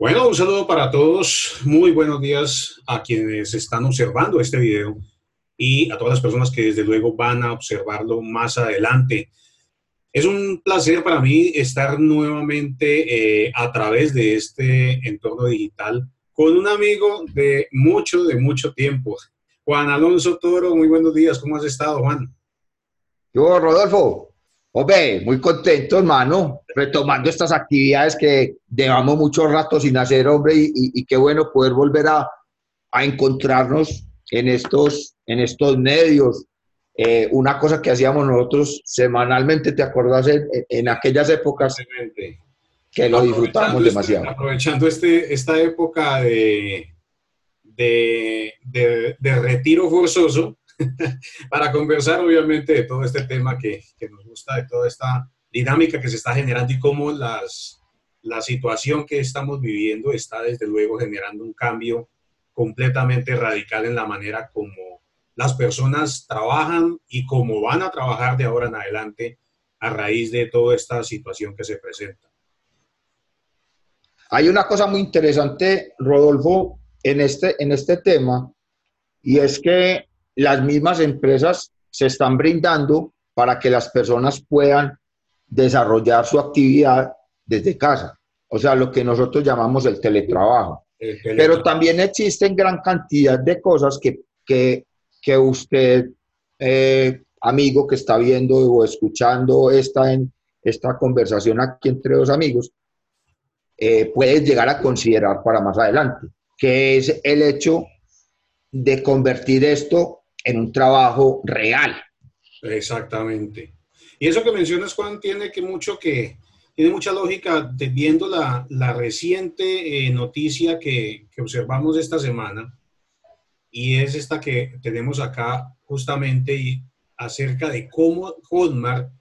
Bueno, un saludo para todos. Muy buenos días a quienes están observando este video y a todas las personas que desde luego van a observarlo más adelante. Es un placer para mí estar nuevamente eh, a través de este entorno digital con un amigo de mucho, de mucho tiempo. Juan Alonso Toro, muy buenos días. ¿Cómo has estado, Juan? Yo, Rodolfo, Hombre, muy contento, hermano, retomando estas actividades que llevamos mucho rato sin hacer, hombre, y, qué bueno poder volver a, encontrarnos en estos, en estos medios. Eh, una cosa que hacíamos nosotros semanalmente, ¿te acuerdas? En, aquellas épocas que lo disfrutábamos este, demasiado. aprovechando este, esta época de, de, de retiro forzoso, para conversar obviamente de todo este tema que, que, nos gusta, de toda esta dinámica que se está generando y cómo las, la situación que estamos viviendo está desde luego generando un cambio completamente radical en la manera como las personas trabajan y cómo van a trabajar de ahora en adelante a raíz de toda esta situación que se presenta. Hay una cosa muy interesante, Rodolfo, en este, en este tema, y es que las mismas empresas se están brindando para que las personas puedan desarrollar su actividad desde casa, o sea, lo que nosotros llamamos el teletrabajo. Pero también existen gran cantidad de cosas que, que, usted, eh, amigo que está viendo o escuchando esta, en, esta conversación aquí entre dos amigos, eh, puede llegar a considerar para más adelante, que es el hecho de convertir esto en un trabajo real. Exactamente. Y eso que mencionas, Juan, tiene que mucho que, tiene mucha lógica viendo la, la reciente eh, noticia que, que, observamos esta semana, y es esta que tenemos acá justamente y acerca de cómo Hotmart,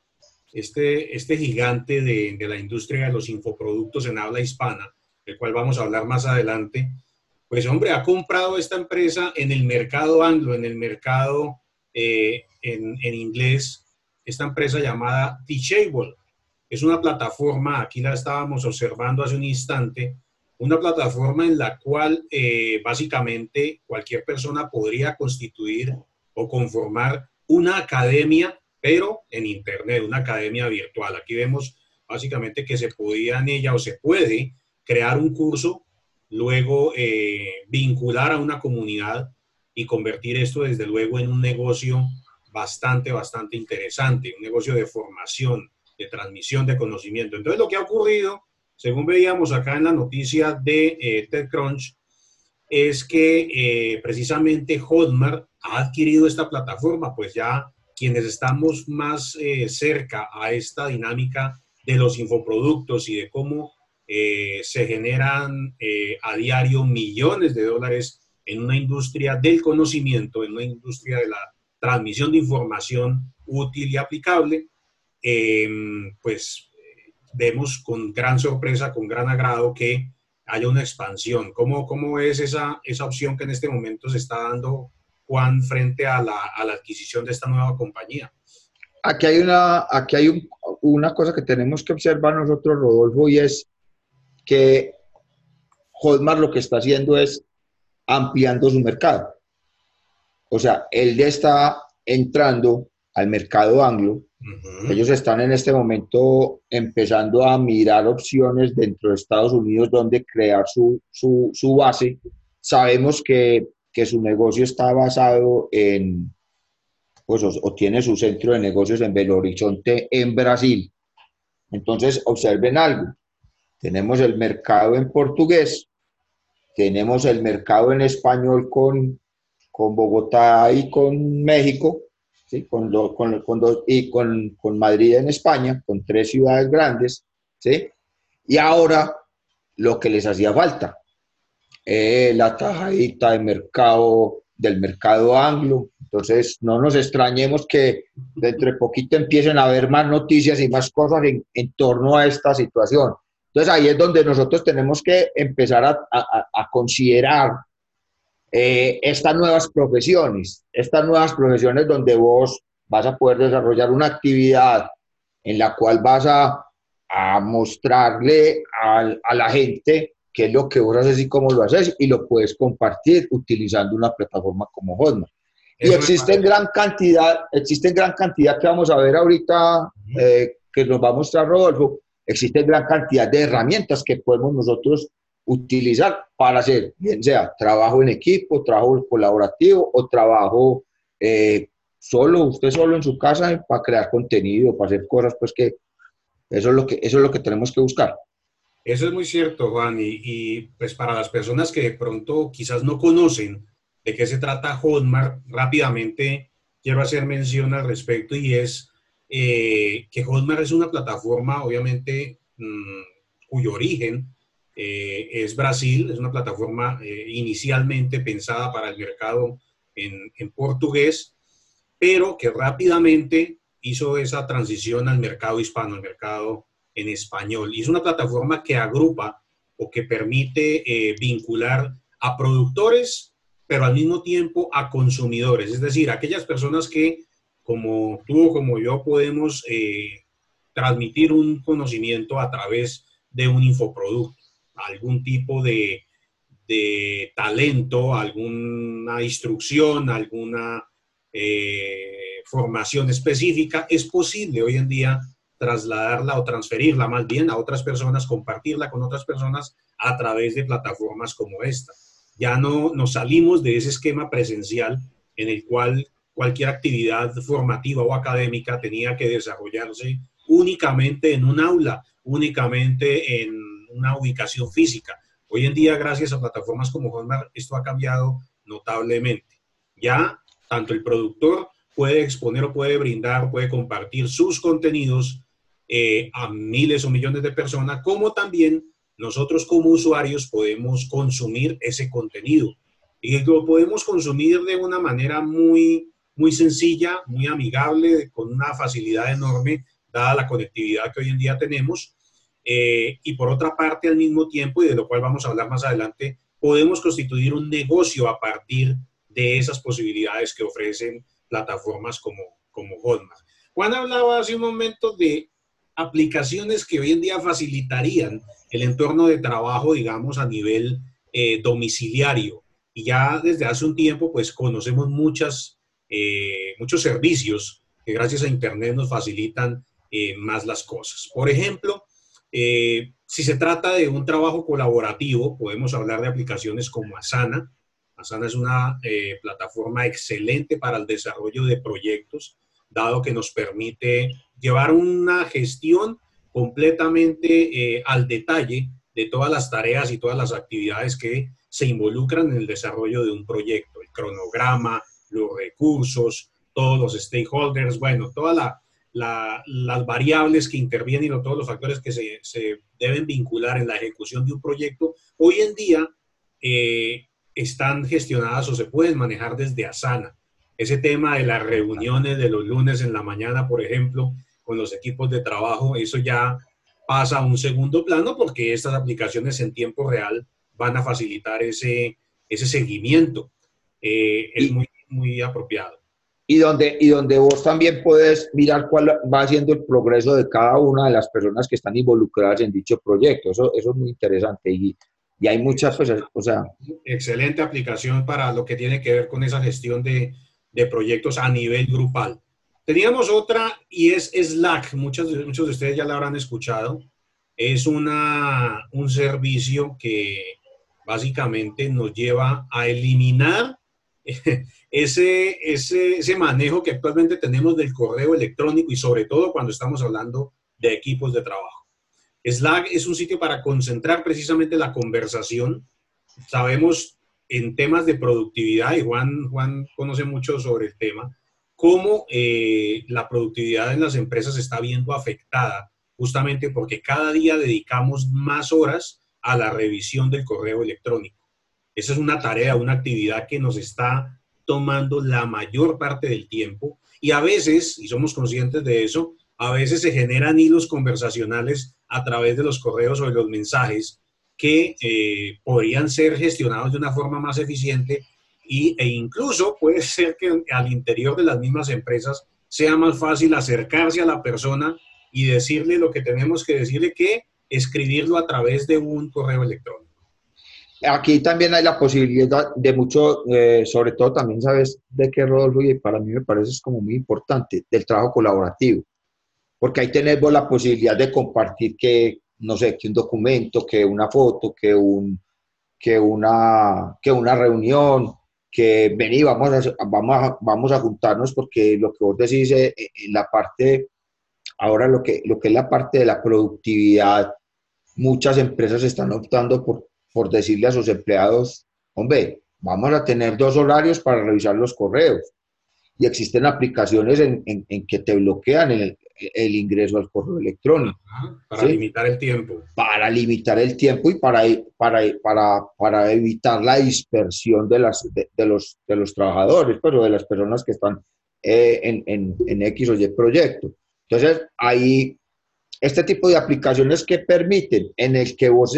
este, este gigante de, de la industria de los infoproductos en habla hispana, del cual vamos a hablar más adelante, pues hombre, ha comprado esta empresa en el mercado anglo, en el mercado eh, en, inglés, esta empresa llamada Teachable. Es una plataforma, aquí la estábamos observando hace un instante, una plataforma en la cual eh, básicamente cualquier persona podría constituir o conformar una academia, pero en Internet, una academia virtual. Aquí vemos básicamente que se podía en ella o se puede crear un curso luego eh, vincular a una comunidad y convertir esto desde luego en un negocio bastante, bastante interesante, un negocio de formación, de transmisión de conocimiento. Entonces lo que ha ocurrido, según veíamos acá en la noticia de eh, TechCrunch, es que eh, precisamente Hotmart ha adquirido esta plataforma, pues ya quienes estamos más cerca a esta dinámica de los infoproductos y de cómo eh, se generan eh, a diario millones de dólares en una industria del conocimiento, en una industria de la transmisión de información útil y aplicable, em, pues vemos con gran sorpresa, con gran agrado que haya una expansión. ¿Cómo, cómo es esa, esa opción que en este momento se está dando, Juan, frente a la, adquisición de esta nueva compañía? Aquí hay, una, aquí hay una cosa que tenemos que observar nosotros, Rodolfo, y es que Hotmart lo que está haciendo es ampliando su mercado. O sea, él ya está entrando al mercado anglo. Ellos están en este momento empezando a mirar opciones dentro de Estados Unidos donde crear su, su, base. Sabemos que, que, su negocio está basado en, pues, o, tiene su centro de negocios en Belo Horizonte, en Brasil. Entonces, observen algo. Tenemos el mercado en portugués, tenemos el mercado en español con, con Bogotá y con México, ¿sí? con, con, con y con, con, Madrid en España, con tres ciudades grandes, ¿sí? y ahora lo que les hacía falta, eh, la tajadita de mercado, del mercado anglo. Entonces, no nos extrañemos que dentro de poquito empiecen a haber más noticias y más cosas en, en torno a esta situación. Entonces ahí es donde nosotros tenemos que empezar a, considerar eh, estas nuevas profesiones, estas nuevas profesiones donde vos vas a poder desarrollar una actividad en la cual vas a, mostrarle a, la gente qué es lo que vos haces y cómo lo haces y lo puedes compartir utilizando una plataforma como Hotmart. Y existen gran cantidad, existen gran cantidad que vamos a ver ahorita, eh, que nos va a mostrar Rodolfo, existen gran cantidad de herramientas que podemos nosotros utilizar para hacer, bien sea trabajo en equipo, trabajo colaborativo o trabajo eh, solo, usted solo en su casa para crear contenido, para hacer cosas, pues que eso es lo que, eso es lo que tenemos que buscar. Eso es muy cierto, Juan, y, pues para las personas que de pronto quizás no conocen de qué se trata Hotmart, rápidamente quiero hacer mención al respecto y es eh, que Hotmart es una plataforma, obviamente, mm, cuyo origen eh, es Brasil, es una plataforma eh, inicialmente pensada para el mercado en, en portugués, pero que rápidamente hizo esa transición al mercado hispano, al mercado en español. Y es una plataforma que agrupa o que permite vincular a productores, pero al mismo tiempo a consumidores, es decir, aquellas personas que, como tú o como yo, podemos eh, transmitir un conocimiento a través de un infoproducto, algún tipo de, de talento, alguna instrucción, alguna eh, formación específica, es posible hoy en día trasladarla o transferirla más bien a otras personas, compartirla con otras personas a través de plataformas como esta. Ya no nos salimos de ese esquema presencial en el cual cualquier actividad formativa o académica tenía que desarrollarse únicamente en un aula, únicamente en una ubicación física. Hoy en día, gracias a plataformas como Hotmart, esto ha cambiado notablemente. Ya tanto el productor puede exponer o puede brindar, puede compartir sus contenidos eh, a miles o millones de personas, como también nosotros como usuarios podemos consumir ese contenido. Y lo podemos consumir de una manera muy, muy sencilla, muy amigable, con una facilidad enorme, dada la conectividad que hoy en día tenemos. Eh, y por otra parte, al mismo tiempo, y de lo cual vamos a hablar más adelante, podemos constituir un negocio a partir de esas posibilidades que ofrecen plataformas como, como Hotmart. Juan hablaba hace un momento de aplicaciones que hoy en día facilitarían el entorno de trabajo, digamos, a nivel eh, domiciliario. Y ya desde hace un tiempo, pues conocemos muchas, eh, muchos servicios que gracias a Internet nos facilitan eh, más las cosas. Por ejemplo, si se trata de un trabajo colaborativo, podemos hablar de aplicaciones como Asana. Asana es una plataforma excelente para el desarrollo de proyectos, dado que nos permite llevar una gestión completamente eh, al detalle de todas las tareas y todas las actividades que se involucran en el desarrollo de un proyecto, el cronograma, los recursos, todos los stakeholders, bueno, todas las variables que intervienen o todos los factores que se, deben vincular en la ejecución de un proyecto, hoy en día eh, están gestionadas o se pueden manejar desde Asana. Ese tema de las reuniones de los lunes en la mañana, por ejemplo, con los equipos de trabajo, eso ya pasa a un segundo plano porque estas aplicaciones en tiempo real van a facilitar ese, ese seguimiento. Eh, es muy, muy apropiado. Y donde, y donde vos también puedes mirar cuál va siendo el progreso de cada una de las personas que están involucradas en dicho proyecto. Eso, eso es muy interesante y, y hay muchas cosas, o sea... Excelente aplicación para lo que tiene que ver con esa gestión de, de proyectos a nivel grupal. Teníamos otra y es Slack. Muchos, muchos de ustedes ya la habrán escuchado. Es una, un servicio que básicamente nos lleva a eliminar ese, ese, manejo que actualmente tenemos del correo electrónico y sobre todo cuando estamos hablando de equipos de trabajo. Slack es un sitio para concentrar precisamente la conversación. Sabemos en temas de productividad, y Juan, Juan conoce mucho sobre el tema, cómo eh, la productividad en las empresas está viendo afectada justamente porque cada día dedicamos más horas a la revisión del correo electrónico. Esa es una tarea, una actividad que nos está tomando la mayor parte del tiempo y a veces, y somos conscientes de eso, a veces se generan hilos conversacionales a través de los correos o de los mensajes que eh, podrían ser gestionados de una forma más eficiente y, e incluso puede ser que al interior de las mismas empresas sea más fácil acercarse a la persona y decirle lo que tenemos que decirle que escribirlo a través de un correo electrónico. Aquí también hay la posibilidad de mucho, eh, sobre todo también sabes de qué, Rodolfo, y para mí me parece es como muy importante, del trabajo colaborativo, porque ahí tenemos la posibilidad de compartir que, no sé, que un documento, que una foto, que, un, que, una, que una reunión, que vení, vamos a, vamos, vamos a juntarnos porque lo que vos decís eh, en la parte, ahora lo que, lo que es la parte de la productividad, muchas empresas están optando por, por decirle a sus empleados, hombre, vamos a tener dos horarios para revisar los correos. Y existen aplicaciones en, en, que te bloquean el, el, ingreso al correo electrónico. para limitar el tiempo. Para limitar el tiempo y para, para, para, para evitar la dispersión de, las, de, los, de los trabajadores, pero de las personas que están eh, en, en, en X o Y proyecto. Entonces, ahí este tipo de aplicaciones que permiten en el que vos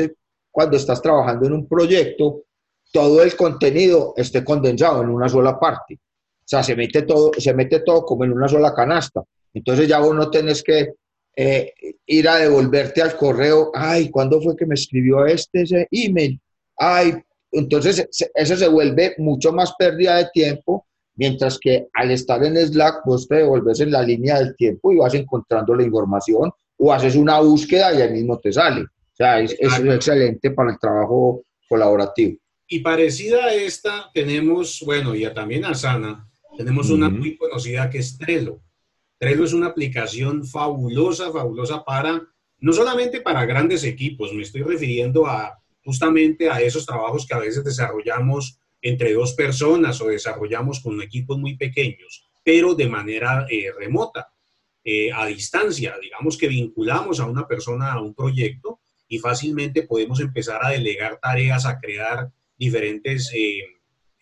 cuando estás trabajando en un proyecto, todo el contenido esté condensado en una sola parte. O sea, se mete todo, se mete todo como en una sola canasta. Entonces ya vos no tenés que eh, ir a devolverte al correo, ay, ¿cuándo fue que me escribió este ese email? Ay, entonces eso se vuelve mucho más pérdida de tiempo, mientras que al estar en Slack vos te devolves en la línea del tiempo y vas encontrando la información o haces una búsqueda y ahí mismo te sale. Sea, es, es excelente para el trabajo colaborativo. Y parecida a esta, tenemos, bueno, y también a Sana, tenemos una muy conocida que es Trello. Trello es una aplicación fabulosa, fabulosa para, no solamente para grandes equipos, me estoy refiriendo a justamente a esos trabajos que a veces desarrollamos entre dos personas o desarrollamos con equipos muy pequeños, pero de manera eh, remota. Eh, a distancia, digamos que vinculamos a una persona a un proyecto y fácilmente podemos empezar a delegar tareas, a crear diferentes eh,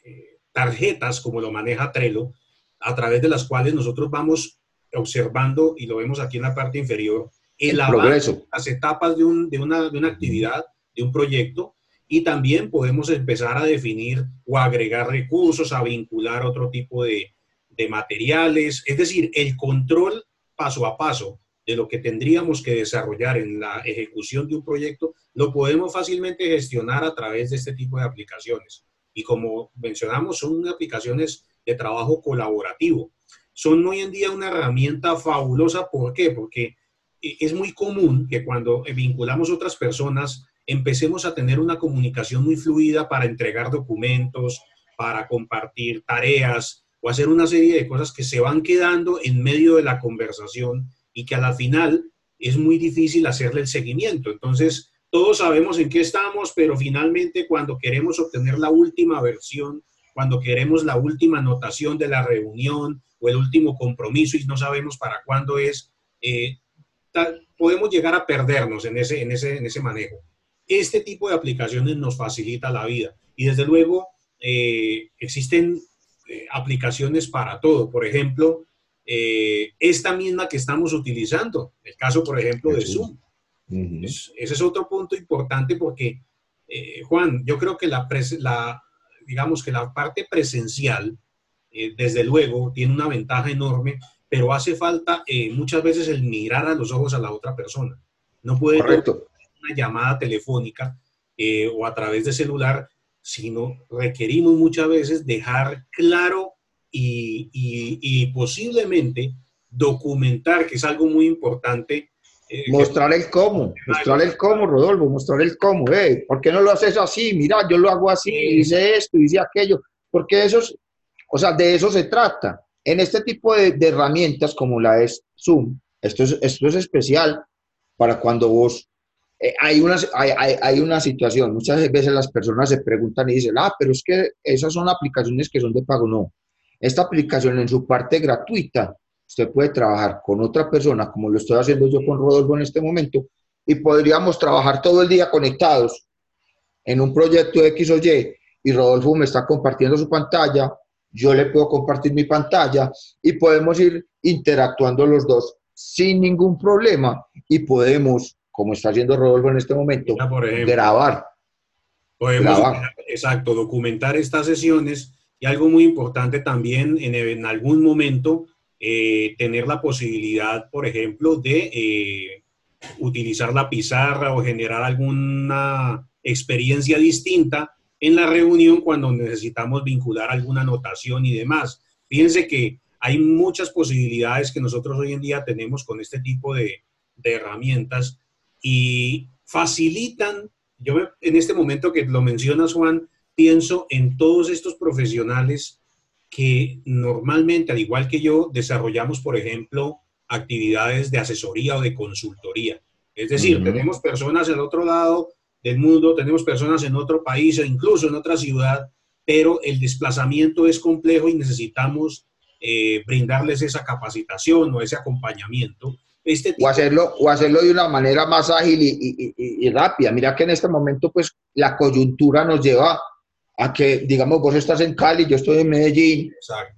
eh, tarjetas, como lo maneja Trello, a través de las cuales nosotros vamos observando, y lo vemos aquí en la parte inferior, el, avance, las etapas de, de, una, de una actividad, de un proyecto, y también podemos empezar a definir o agregar recursos, a vincular otro tipo de, de materiales, es decir, el control paso a paso de lo que tendríamos que desarrollar en la ejecución de un proyecto, lo podemos fácilmente gestionar a través de este tipo de aplicaciones. Y como mencionamos, son aplicaciones de trabajo colaborativo. Son hoy en día una herramienta fabulosa. ¿Por qué? Porque es muy común que cuando vinculamos otras personas, empecemos a tener una comunicación muy fluida para entregar documentos, para compartir tareas, o hacer una serie de cosas que se van quedando en medio de la conversación y que a la final es muy difícil hacerle el seguimiento. Entonces, todos sabemos en qué estamos, pero finalmente cuando queremos obtener la última versión, cuando queremos la última anotación de la reunión o el último compromiso y no sabemos para cuándo es, eh, podemos llegar a perdernos en ese, en, ese, en ese manejo. Este tipo de aplicaciones nos facilita la vida y desde luego eh, existen eh, aplicaciones para todo. Por ejemplo, eh, esta misma que estamos utilizando, el caso, por ejemplo, de Zoom. ese es otro punto importante porque, eh, Juan, yo creo que la, la, digamos que la parte presencial, desde luego, tiene una ventaja enorme, pero hace falta muchas veces el mirar a los ojos a la otra persona. No puede una llamada telefónica o a través de celular sino requerimos muchas veces dejar claro y, posiblemente documentar, que es algo muy importante. Eh, mostrar el cómo, mostrar el cómo, Rodolfo, mostrar el cómo. Eh, ¿Por qué no lo haces así? Mira, yo lo hago así, hice esto, hice aquello. Porque eso es, o sea, de eso se trata. En este tipo de, de herramientas como la es Zoom, esto es, esto es especial para cuando vos eh, hay, una, hay, hay, una situación, muchas veces las personas se preguntan y dicen, ah, pero es que esas son aplicaciones que son de pago. No, esta aplicación en su parte gratuita, usted puede trabajar con otra persona, como lo estoy haciendo yo con Rodolfo en este momento, y podríamos trabajar todo el día conectados en un proyecto X o Y, y Rodolfo me está compartiendo su pantalla, yo le puedo compartir mi pantalla y podemos ir interactuando los dos sin ningún problema y podemos como está haciendo Rodolfo en este momento, grabar. Podemos, exacto, documentar estas sesiones y algo muy importante también en, algún momento eh, tener la posibilidad, por ejemplo, de eh, utilizar la pizarra o generar alguna experiencia distinta en la reunión cuando necesitamos vincular alguna anotación y demás. Fíjense que hay muchas posibilidades que nosotros hoy en día tenemos con este tipo de, herramientas y facilitan, yo en este momento que lo mencionas Juan, pienso en todos estos profesionales que normalmente, al igual que yo, desarrollamos, por ejemplo, actividades de asesoría o de consultoría. Es decir, tenemos personas al otro lado del mundo, tenemos personas en otro país o incluso en otra ciudad, pero el desplazamiento es complejo y necesitamos eh, brindarles esa capacitación o ese acompañamiento. Este o, hacerlo, o hacerlo de una manera más ágil y, rápida. Mira que en este momento, pues, la coyuntura nos lleva a que, digamos, vos estás en Cali, yo estoy en Medellín,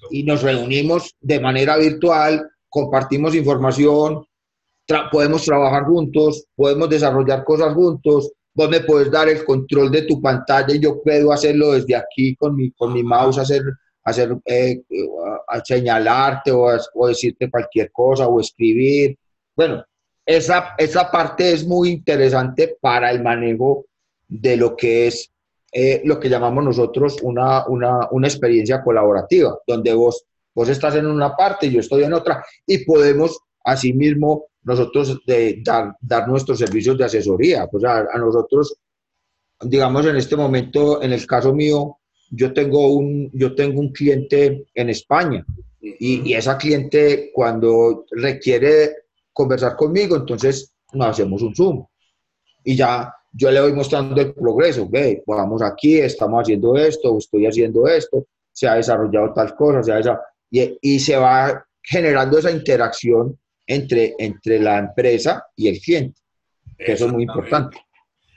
y nos reunimos de manera virtual, compartimos información, podemos trabajar juntos, podemos desarrollar cosas juntos, vos me puedes dar el control de tu pantalla y yo puedo hacerlo desde aquí con mi, con mi mouse, hacer hacer, eh, a señalarte o, o, decirte cualquier cosa o escribir. Bueno, esa, esa parte es muy interesante para el manejo de lo que es eh, lo que llamamos nosotros una, una, una, experiencia colaborativa, donde vos, vos estás en una parte y yo estoy en otra y podemos asimismo nosotros dar, dar nuestros servicios de asesoría. Pues a, a nosotros, digamos en este momento, en el caso mío, yo tengo un, yo tengo un cliente en España y, y esa cliente cuando requiere conversar conmigo, entonces nos hacemos un Zoom y ya yo le voy mostrando el progreso, ve, vamos aquí, estamos haciendo esto, estoy haciendo esto, se ha desarrollado tal cosa, se ha y, y, se va generando esa interacción entre, entre la empresa y el cliente, que eso es muy importante.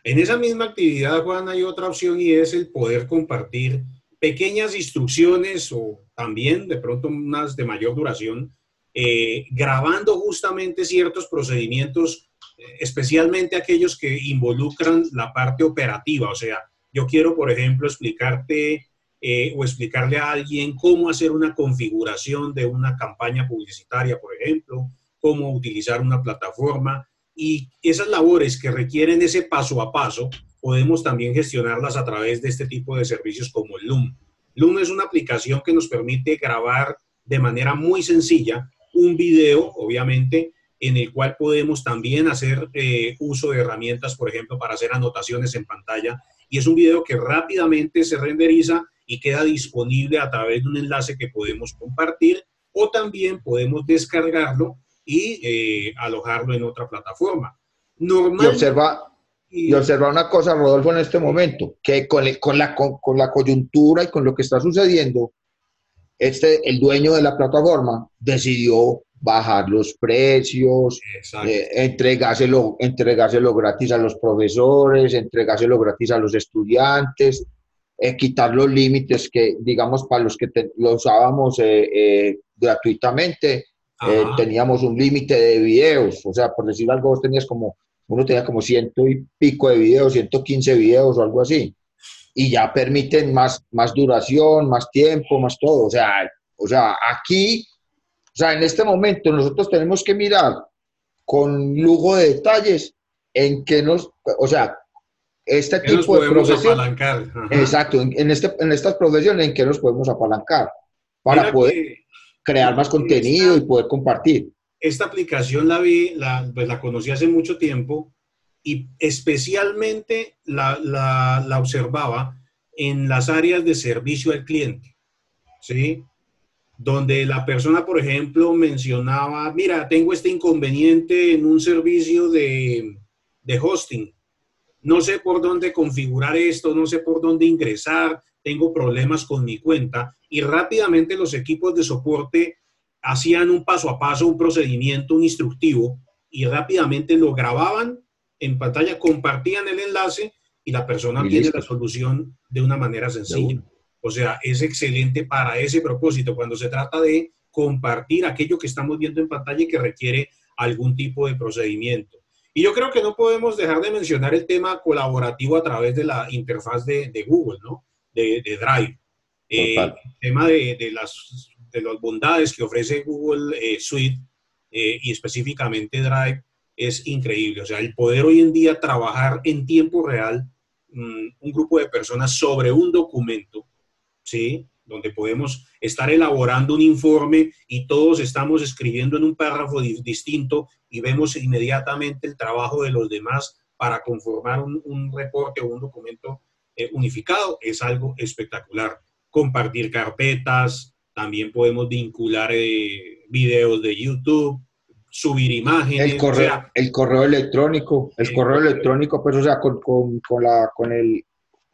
En esa misma actividad, Juan, hay otra opción y es el poder compartir pequeñas instrucciones o también de pronto unas de mayor duración, eh, grabando justamente ciertos procedimientos, especialmente aquellos que involucran la parte operativa. O sea, yo quiero, por ejemplo, explicarte eh, o explicarle a alguien cómo hacer una configuración de una campaña publicitaria, por ejemplo, cómo utilizar una plataforma y esas labores que requieren ese paso a paso, podemos también gestionarlas a través de este tipo de servicios como Loom. Loom es una aplicación que nos permite grabar de manera muy sencilla un video, obviamente, en el cual podemos también hacer eh, uso de herramientas, por ejemplo, para hacer anotaciones en pantalla. Y es un video que rápidamente se renderiza y queda disponible a través de un enlace que podemos compartir o también podemos descargarlo y eh, alojarlo en otra plataforma. Normal, y, observa, y, observa una cosa, Rodolfo, en este momento, que con, con, la, con, la coyuntura y con lo que está sucediendo, este, el dueño de la plataforma decidió bajar los precios, eh, entregárselo, entregárselo gratis a los profesores, entregárselo gratis a los estudiantes, eh, quitar los límites que, digamos, para los que lo usábamos eh, gratuitamente, eh, teníamos un límite de videos, o sea, por decir algo, vos tenías como, uno tenía como ciento y pico de videos, 115 videos o algo así, y ya permiten más, más duración, más tiempo, más todo, o sea, o sea, aquí, o sea, en este momento nosotros tenemos que mirar con lujo de detalles en que nos, o sea, este tipo de profesión, exacto, en, este, en estas profesiones en que nos podemos apalancar para poder crear más contenido y poder compartir. Esta aplicación la vi, la, pues la conocí hace mucho tiempo y especialmente la, la, la observaba en las áreas de servicio al cliente, ¿sí? Donde la persona, por ejemplo, mencionaba, mira, tengo este inconveniente en un servicio de, de hosting, no sé por dónde configurar esto, no sé por dónde ingresar, tengo problemas con mi cuenta y rápidamente los equipos de soporte hacían un paso a paso, un procedimiento, un instructivo y rápidamente lo grababan en pantalla, compartían el enlace y la persona tiene la solución de una manera sencilla. O sea, es excelente para ese propósito cuando se trata de compartir aquello que estamos viendo en pantalla y que requiere algún tipo de procedimiento. Y yo creo que no podemos dejar de mencionar el tema colaborativo a través de la interfaz de, de Google, ¿no? de, Drive. Eh, el tema de, las, de las bondades que ofrece Google eh, Suite eh, y específicamente Drive es increíble. O sea, el poder hoy en día trabajar en tiempo real mm, un grupo de personas sobre un documento, ¿sí? Donde podemos estar elaborando un informe y todos estamos escribiendo en un párrafo distinto y vemos inmediatamente el trabajo de los demás para conformar un, reporte o un documento eh, unificado, es algo espectacular. Compartir carpetas, también podemos vincular eh, videos de YouTube, subir imágenes. El correo, el correo electrónico, el, correo, electrónico, pues, o sea, con, con, con, la, con, el,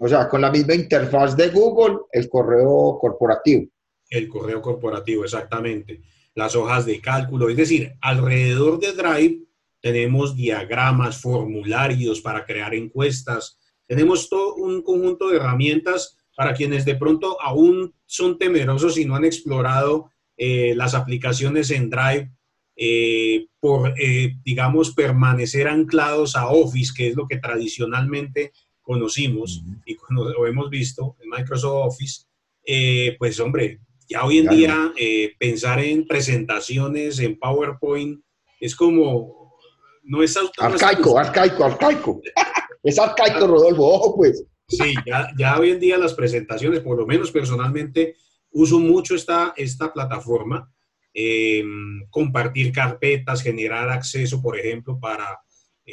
o sea, con la misma interfaz de Google, el correo corporativo. El correo corporativo, exactamente. Las hojas de cálculo, es decir, alrededor de Drive tenemos diagramas, formularios para crear encuestas, tenemos todo un conjunto de herramientas para quienes de pronto aún son temerosos y no han explorado eh, las aplicaciones en Drive eh, por, eh, digamos, permanecer anclados a Office, que es lo que tradicionalmente conocimos y cuando lo hemos visto en Microsoft Office, eh, pues hombre, ya hoy en día pensar en presentaciones, en PowerPoint, es como, no es... arcaico, arcaico, arcaico. es arcaico, Rodolfo, ojo pues. Sí, ya, ya, hoy en día las presentaciones, por lo menos personalmente, uso mucho esta, esta plataforma eh, compartir carpetas, generar acceso, por ejemplo, para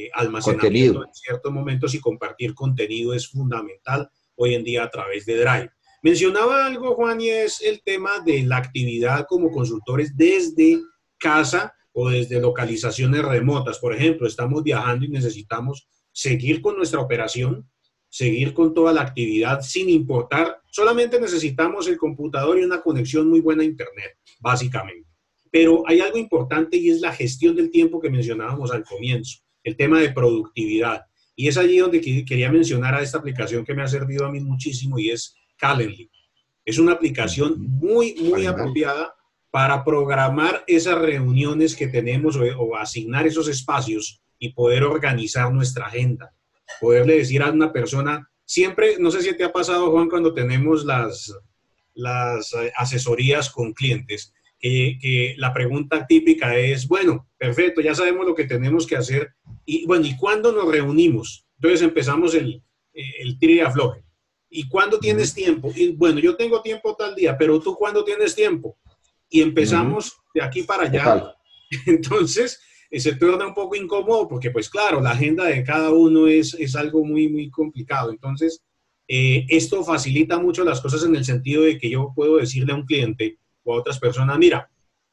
eh, almacenamiento en ciertos momentos y compartir contenido es fundamental hoy en día a través de Drive. Mencionaba algo, Juan, y es el tema de la actividad como consultores desde casa o desde localizaciones remotas. Por ejemplo, estamos viajando y necesitamos seguir con nuestra operación, seguir con toda la actividad sin importar, solamente necesitamos el computador y una conexión muy buena a Internet, básicamente. Pero hay algo importante y es la gestión del tiempo que mencionábamos al comienzo, el tema de productividad. Y es allí donde quería mencionar a esta aplicación que me ha servido a mí muchísimo y es Calendly. Es una aplicación muy, muy apropiada para programar esas reuniones que tenemos o, asignar esos espacios y poder organizar nuestra agenda. Poderle decir a una persona, siempre, no sé si te ha pasado, Juan, cuando tenemos las, las eh, asesorías con clientes, que, la pregunta típica es, bueno, perfecto, ya sabemos lo que tenemos que hacer. Y bueno, ¿y cuándo nos reunimos? Entonces empezamos el, el tire afloje. ¿Y cuándo tienes tiempo? Y bueno, yo tengo tiempo tal día, pero tú cuándo tienes tiempo? Y empezamos de aquí para allá. Entonces, eh, se torna un poco incómodo porque, pues claro, la agenda de cada uno es, es algo muy, muy complicado. Entonces, eh, esto facilita mucho las cosas en el sentido de que yo puedo decirle a un cliente, o a otras personas, mira,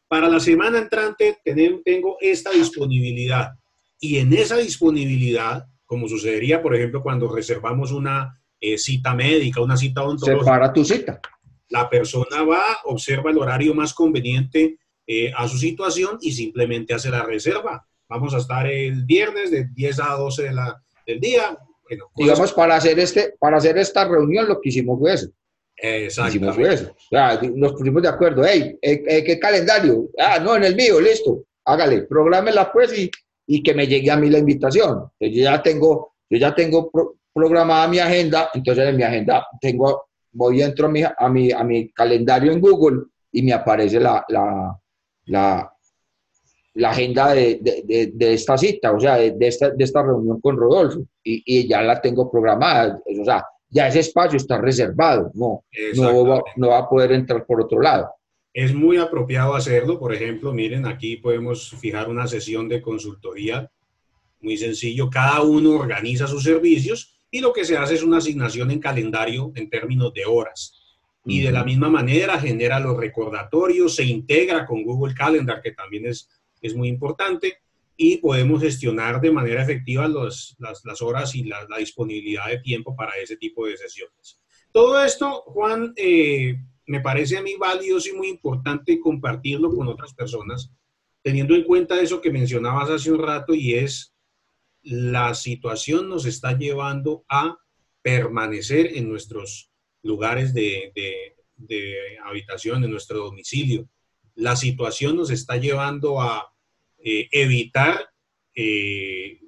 para la semana entrante tengo esta disponibilidad y en esa disponibilidad, como sucedería, por ejemplo, cuando reservamos una eh, cita médica, una cita odontológica. para tu cita. La persona va, observa el horario más conveniente eh, a su situación y simplemente hace la reserva. Vamos a estar el viernes de 10 a 12 de la, del día. Digamos, para hacer, este, para hacer esta reunión lo que hicimos fue eso. Exactamente. nos pusimos de acuerdo. Hey, eh, eh, ¿qué calendario? Ah, no, en el mío, listo. Hágale, prográmela pues y, y que me llegue a mí la invitación. yo ya tengo, yo ya tengo programada mi agenda, entonces en mi agenda tengo, voy entro a mi, a mi, a mi calendario en Google y me aparece la, la, la, agenda de, de, de, esta cita, o sea, de, esta, de esta reunión con Rodolfo, y, y ya la tengo programada. O sea, ya ese espacio está reservado, no, no va, no va a poder entrar por otro lado. Es muy apropiado hacerlo, por ejemplo, miren, aquí podemos fijar una sesión de consultoría, muy sencillo, cada uno organiza sus servicios y lo que se hace es una asignación en calendario en términos de horas. Y de la misma manera genera los recordatorios, se integra con Google Calendar, que también es, es muy importante, y podemos gestionar de manera efectiva las, las, horas y la, disponibilidad de tiempo para ese tipo de sesiones. Todo esto, Juan, eh, me parece a mí valioso y muy importante compartirlo con otras personas, teniendo en cuenta eso que mencionabas hace un rato y es la situación nos está llevando a permanecer en nuestros lugares de, de, de habitación, en nuestro domicilio. La situación nos está llevando a eh, evitar eh,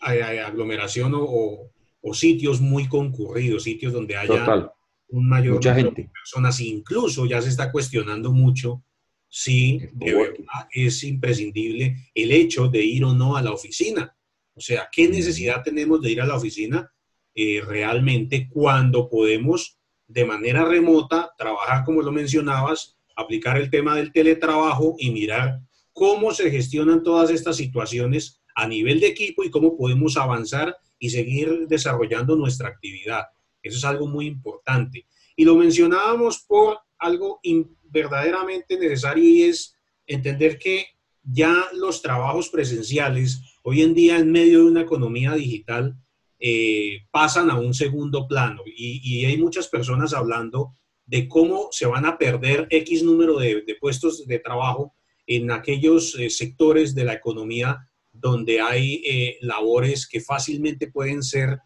aglomeración o, sitios muy concurridos, sitios donde haya un mayor Mucha gente. de personas. Incluso ya se está cuestionando mucho si de verdad es imprescindible el hecho de ir o no a la oficina. O sea, ¿qué necesidad tenemos de ir a la oficina eh, realmente cuando podemos de manera remota trabajar, como lo mencionabas, aplicar el tema del teletrabajo y mirar cómo se gestionan todas estas situaciones a nivel de equipo y cómo podemos avanzar y seguir desarrollando nuestra actividad. Eso es algo muy importante. Y lo mencionábamos por algo verdaderamente necesario y es entender que ya los trabajos presenciales, hoy en día en medio de una economía digital, eh, pasan a un segundo plano y, hay muchas personas hablando de cómo se van a perder X número de, puestos de trabajo en aquellos eh, sectores de la economía donde hay eh, labores que fácilmente pueden ser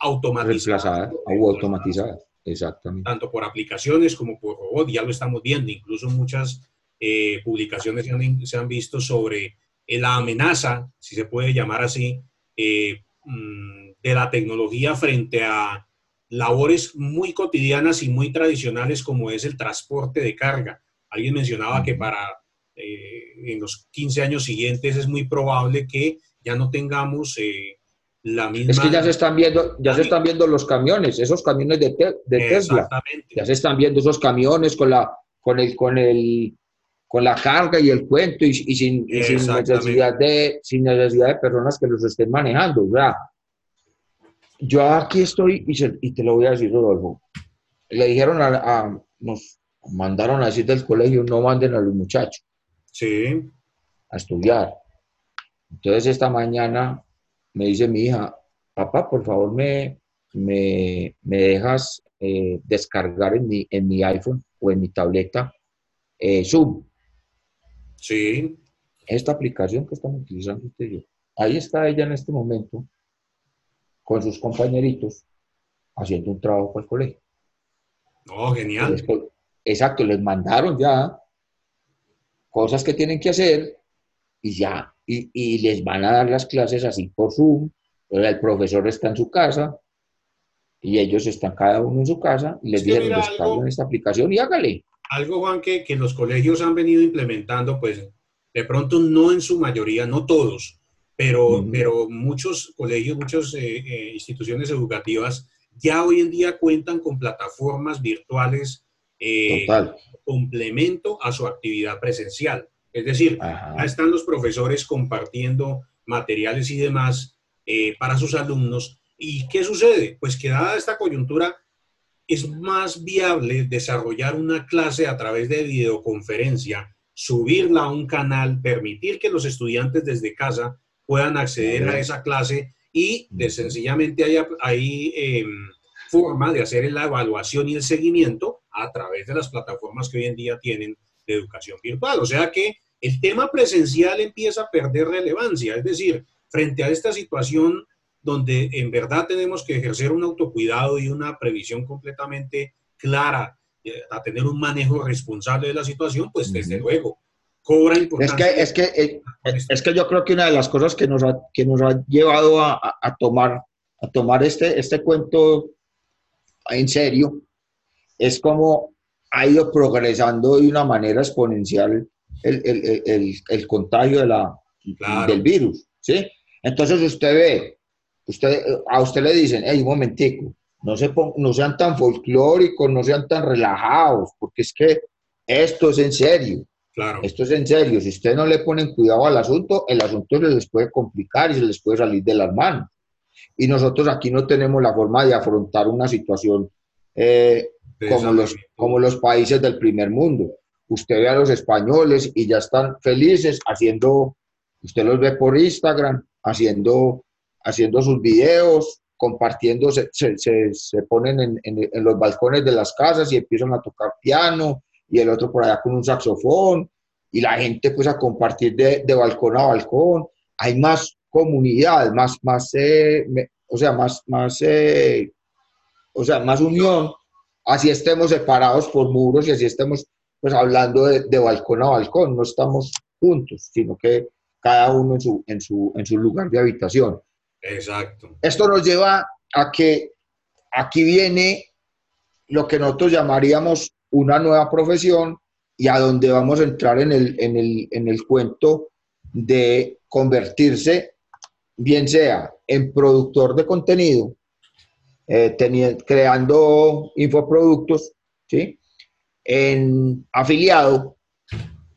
automatizadas. o automatizadas, exactamente. Tanto por aplicaciones como por robots, ya lo estamos viendo, incluso muchas publicaciones se han, se han, visto sobre la amenaza, si se puede llamar así, mm, de la tecnología frente a labores muy cotidianas y muy tradicionales como es el transporte de carga. Alguien mencionaba que para eh, en los 15 años siguientes es muy probable que ya no tengamos eh, la misma... Es que ya se están viendo, ya se están viendo los camiones, esos camiones de, de Tesla. Ya se están viendo esos camiones con la, con el, con el, con la carga y el cuento y, sin, necesidad de, sin necesidad de personas que los estén manejando. ¿verdad? yo aquí estoy y, te lo voy a decir, Rodolfo. Le dijeron a, nos mandaron a decir del colegio, no manden a los muchachos. Sí. A estudiar. Entonces esta mañana me dice mi hija, papá, por favor me, me, dejas eh, descargar en mi, en mi iPhone o en mi tableta eh, Zoom. Sí. Esta aplicación que estamos utilizando usted y yo. Ahí está ella en este momento con sus compañeritos haciendo un trabajo para el colegio. Oh, genial. exacto, les mandaron ya cosas que tienen que hacer y ya, y, les van a dar las clases así por Zoom. El profesor está en su casa y ellos están cada uno en su casa y les dieron descarguen esta aplicación y hágale. Algo, Juan, que, que los colegios han venido implementando, pues de pronto no en su mayoría, no todos, pero, pero muchos colegios, muchas eh, eh, instituciones educativas ya hoy en día cuentan con plataformas virtuales eh, complemento a su actividad presencial. Es decir, están los profesores compartiendo materiales y demás eh, para sus alumnos. ¿Y qué sucede? Pues que dada esta coyuntura, es más viable desarrollar una clase a través de videoconferencia, subirla a un canal, permitir que los estudiantes desde casa puedan acceder a esa clase y de sencillamente hay, hay em, forma de hacer la evaluación y el seguimiento a través de las plataformas que hoy en día tienen de educación virtual. O sea que el tema presencial empieza a perder relevancia, es decir, frente a esta situación donde en verdad tenemos que ejercer un autocuidado y una previsión completamente clara, eh, a tener un manejo responsable de la situación, pues desde luego cobra importancia. Es que, es que, eh, es que yo creo que una de las cosas que nos ha, que nos ha llevado a, a tomar, a tomar este, este cuento en serio es como ha ido progresando de una manera exponencial el, el, el, el contagio de la, del virus. ¿sí? Entonces usted ve, usted, a usted le dicen, hey, un momentico, no, se no sean tan folclóricos, no sean tan relajados, porque es que esto es en serio. Esto es en serio. Si ustedes no le ponen cuidado al asunto, el asunto se les puede complicar y se les puede salir de las manos. Y nosotros aquí no tenemos la forma de afrontar una situación eh, como, los, como los países del primer mundo. Usted ve a los españoles y ya están felices haciendo, usted los ve por Instagram, haciendo, haciendo sus videos, compartiendo, se, se, ponen en, en los balcones de las casas y empiezan a tocar piano, y el otro por allá con un saxofón, y la gente pues a compartir de, de balcón a balcón. Hay más comunidad, más, más eh, o sea, más, más, eh, o sea, más unión, así estemos separados por muros y así estemos pues hablando de, de, balcón a balcón, no estamos juntos, sino que cada uno en su, en su, en su lugar de habitación. Exacto. Esto nos lleva a que aquí viene lo que nosotros llamaríamos una nueva profesión y a donde vamos a entrar en el, en el, en el cuento de convertirse, bien sea en productor de contenido eh, creando infoproductos, ¿sí? En afiliado,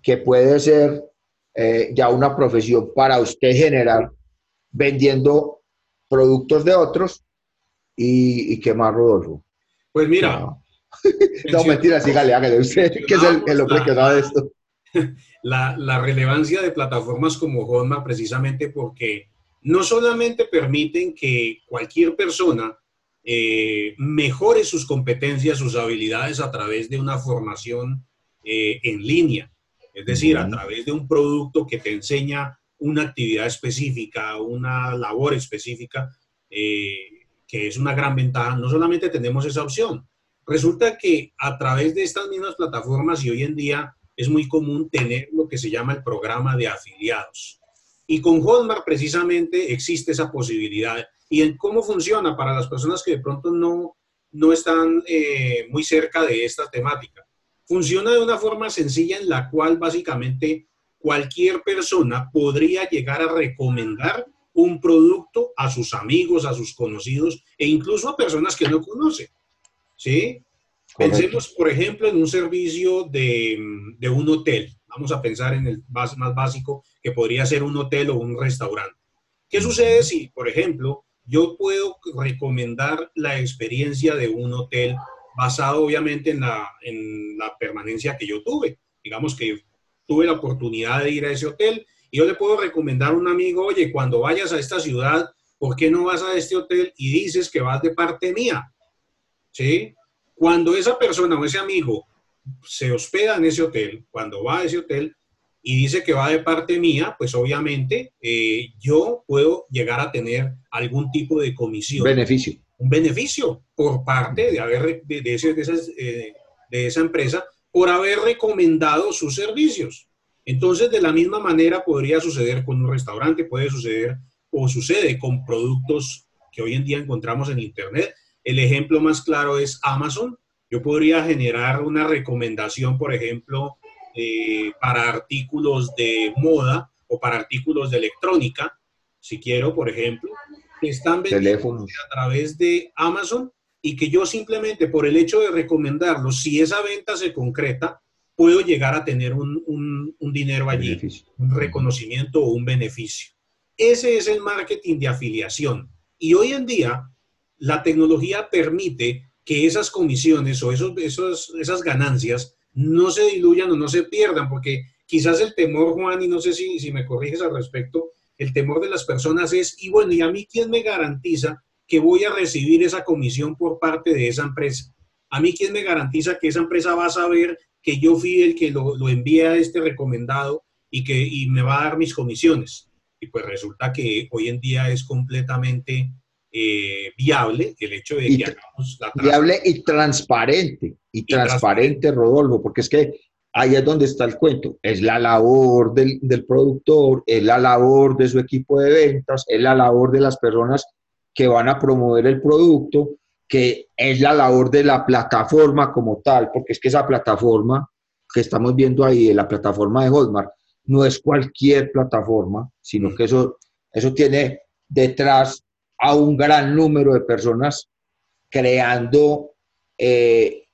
que puede ser eh, ya una profesión para usted generar vendiendo productos de otros y, qué más, Rodolfo. Pues mira. No, no mentira, sígale, hágale usted, que es el, hombre que sabe esto. La, la, relevancia de plataformas como Hotmart precisamente porque no solamente permiten que cualquier persona eh, mejore sus competencias, sus habilidades a través de una formación eh, en línea, es decir, a través de un producto que te enseña una actividad específica, una labor específica, eh, que es una gran ventaja. No solamente tenemos esa opción, resulta que a través de estas mismas plataformas y hoy en día es muy común tener lo que se llama el programa de afiliados. Y con Hotmart precisamente existe esa posibilidad. ¿Y en cómo funciona para las personas que de pronto no, no están eh, muy cerca de esta temática? Funciona de una forma sencilla en la cual básicamente cualquier persona podría llegar a recomendar un producto a sus amigos, a sus conocidos e incluso a personas que no conoce. ¿Sí? Pensemos, por ejemplo, en un servicio de, de, un hotel. Vamos a pensar en el más, más básico, que podría ser un hotel o un restaurante. ¿Qué sucede si, por ejemplo, yo puedo recomendar la experiencia de un hotel basado obviamente en la, en la permanencia que yo tuve? Digamos que tuve la oportunidad de ir a ese hotel y yo le puedo recomendar a un amigo, oye, cuando vayas a esta ciudad, ¿por qué no vas a este hotel y dices que vas de parte mía? ¿Sí? Cuando esa persona o ese amigo se hospeda en ese hotel, cuando va a ese hotel y dice que va de parte mía, pues obviamente eh, yo puedo llegar a tener algún tipo de comisión. Beneficio. Un beneficio por parte de, haber, de, eh, de esa empresa por haber recomendado sus servicios. Entonces, de la misma manera podría suceder con un restaurante, puede suceder o sucede con productos que hoy en día encontramos en Internet. El ejemplo más claro es Amazon. Yo podría generar una recomendación, por ejemplo, eh, para artículos de moda o para artículos de electrónica, si quiero, por ejemplo, que están vendiendo a través de Amazon y que yo simplemente por el hecho de recomendarlo, si esa venta se concreta, puedo llegar a tener un, un, dinero allí, un reconocimiento o un beneficio. Ese es el marketing de afiliación. Y hoy en día, la tecnología permite que esas comisiones o esos, esos, esas ganancias no se diluyan o no se pierdan, porque quizás el temor, Juan, y no sé si, si me corriges al respecto, el temor de las personas es, y bueno, ¿y a mí quién me garantiza que voy a recibir esa comisión por parte de esa empresa. A mí, ¿quién me garantiza que esa empresa va a saber que yo fui el que lo, lo envía a este recomendado y que y me va a dar mis comisiones? Y pues resulta que hoy en día es completamente eh, viable el hecho de que hagamos la Viable y transparente, y, transparente, Rodolfo, porque es que ahí es donde está el cuento. Es la labor del, del, productor, es la labor de su equipo de ventas, es la labor de las personas que van a promover el producto, que es la labor de la plataforma como tal, porque es que esa plataforma que estamos viendo ahí, la plataforma de Hotmart, no es cualquier plataforma, sino que eso, eso tiene detrás a un gran número de personas creando eh,